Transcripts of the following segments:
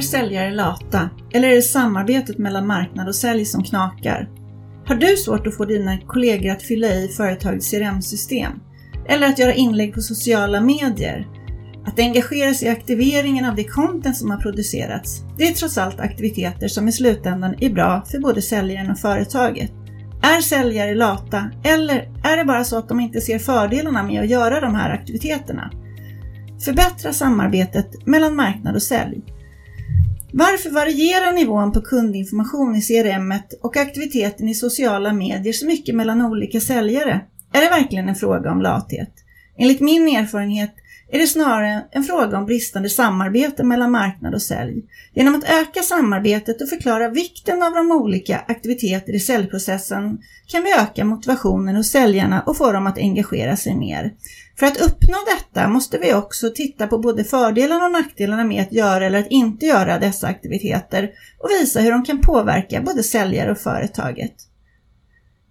Är säljare lata eller är det samarbetet mellan marknad och sälj som knakar? Har du svårt att få dina kollegor att fylla i företagets CRM-system? Eller att göra inlägg på sociala medier? Att engagera sig i aktiveringen av det content som har producerats, det är trots allt aktiviteter som i slutändan är bra för både säljaren och företaget. Är säljare lata eller är det bara så att de inte ser fördelarna med att göra de här aktiviteterna? Förbättra samarbetet mellan marknad och sälj. Varför varierar nivån på kundinformation i CRM och aktiviteten i sociala medier så mycket mellan olika säljare? Är det verkligen en fråga om lathet? Enligt min erfarenhet är det snarare en fråga om bristande samarbete mellan marknad och sälj. Genom att öka samarbetet och förklara vikten av de olika aktiviteter i säljprocessen kan vi öka motivationen hos säljarna och få dem att engagera sig mer. För att uppnå detta måste vi också titta på både fördelarna och nackdelarna med att göra eller att inte göra dessa aktiviteter och visa hur de kan påverka både säljare och företaget.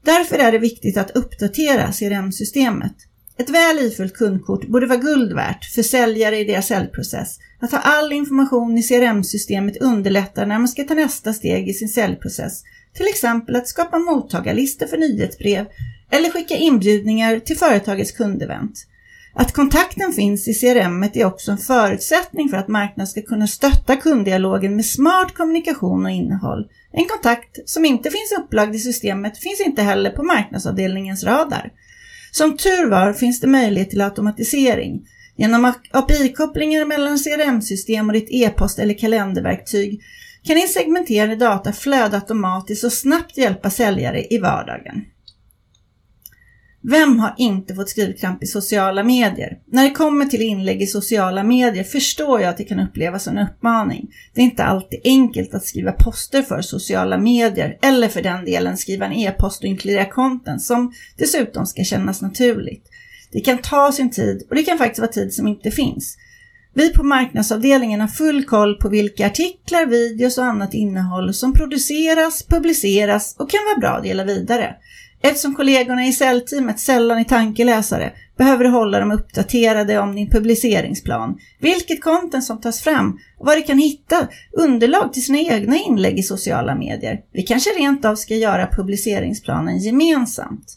Därför är det viktigt att uppdatera CRM-systemet. Ett väl ifyllt kundkort borde vara guld värt för säljare i deras säljprocess. Att ha all information i CRM-systemet underlättar när man ska ta nästa steg i sin säljprocess. Till exempel att skapa mottagarlistor för nyhetsbrev eller skicka inbjudningar till företagets kundevent. Att kontakten finns i CRM är också en förutsättning för att marknaden ska kunna stötta kunddialogen med smart kommunikation och innehåll. En kontakt som inte finns upplagd i systemet finns inte heller på marknadsavdelningens radar. Som tur var finns det möjlighet till automatisering. Genom API-kopplingar mellan CRM-system och ditt e-post eller kalenderverktyg kan din segmenterade data flöda automatiskt och snabbt hjälpa säljare i vardagen. Vem har inte fått skrivkramp i sociala medier? När det kommer till inlägg i sociala medier förstår jag att det kan upplevas som en uppmaning. Det är inte alltid enkelt att skriva poster för sociala medier eller för den delen skriva en e-post och inkludera content som dessutom ska kännas naturligt. Det kan ta sin tid och det kan faktiskt vara tid som inte finns. Vi på marknadsavdelningen har full koll på vilka artiklar, videos och annat innehåll som produceras, publiceras och kan vara bra att dela vidare. Eftersom kollegorna i säljteamet sällan är tankeläsare behöver du hålla dem uppdaterade om din publiceringsplan, vilket content som tas fram och var du kan hitta underlag till sina egna inlägg i sociala medier. Vi kanske rent av ska göra publiceringsplanen gemensamt.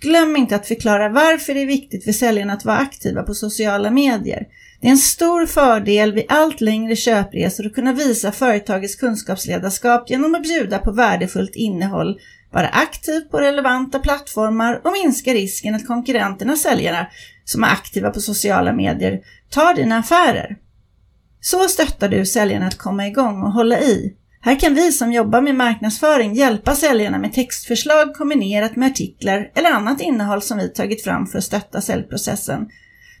Glöm inte att förklara varför det är viktigt för säljarna att vara aktiva på sociala medier. Det är en stor fördel vid allt längre köpresor att kunna visa företagets kunskapsledarskap genom att bjuda på värdefullt innehåll vara aktiv på relevanta plattformar och minska risken att konkurrenterna säljarna som är aktiva på sociala medier tar dina affärer. Så stöttar du säljarna att komma igång och hålla i. Här kan vi som jobbar med marknadsföring hjälpa säljarna med textförslag kombinerat med artiklar eller annat innehåll som vi tagit fram för att stötta säljprocessen.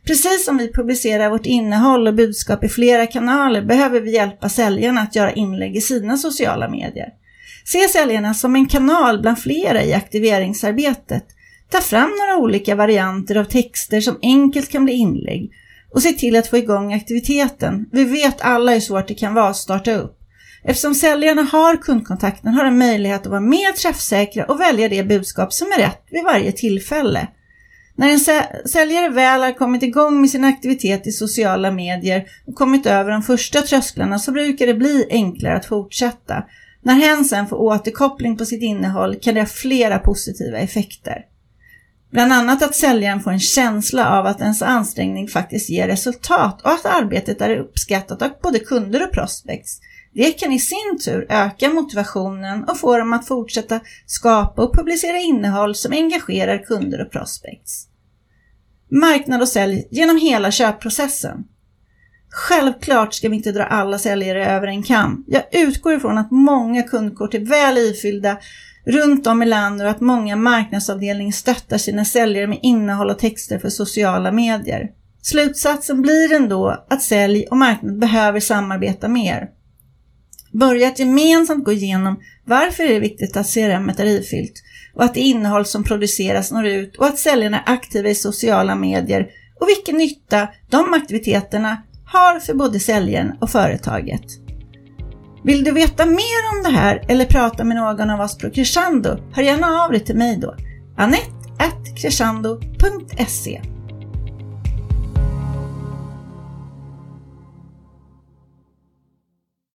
Precis som vi publicerar vårt innehåll och budskap i flera kanaler behöver vi hjälpa säljarna att göra inlägg i sina sociala medier. Se säljarna som en kanal bland flera i aktiveringsarbetet. Ta fram några olika varianter av texter som enkelt kan bli inlägg och se till att få igång aktiviteten. Vi vet alla hur svårt det kan vara att starta upp. Eftersom säljarna har kundkontakten har de möjlighet att vara mer träffsäkra och välja det budskap som är rätt vid varje tillfälle. När en säljare väl har kommit igång med sin aktivitet i sociala medier och kommit över de första trösklarna så brukar det bli enklare att fortsätta när hen sen får återkoppling på sitt innehåll kan det ha flera positiva effekter. Bland annat att säljaren får en känsla av att ens ansträngning faktiskt ger resultat och att arbetet är uppskattat av både kunder och prospects. Det kan i sin tur öka motivationen och få dem att fortsätta skapa och publicera innehåll som engagerar kunder och prospects. Marknad och sälj genom hela köpprocessen. Självklart ska vi inte dra alla säljare över en kam. Jag utgår ifrån att många kundkort är väl ifyllda runt om i landet och att många marknadsavdelningar stöttar sina säljare med innehåll och texter för sociala medier. Slutsatsen blir ändå att sälj och marknad behöver samarbeta mer. Börja att gemensamt gå igenom varför det är viktigt att CRM är ifyllt och att det innehåll som produceras når ut och att säljarna är aktiva i sociala medier och vilken nytta de aktiviteterna har för både säljaren och företaget. Vill du veta mer om det här eller prata med någon av oss på Crescendo, hör gärna av dig till mig då. Anette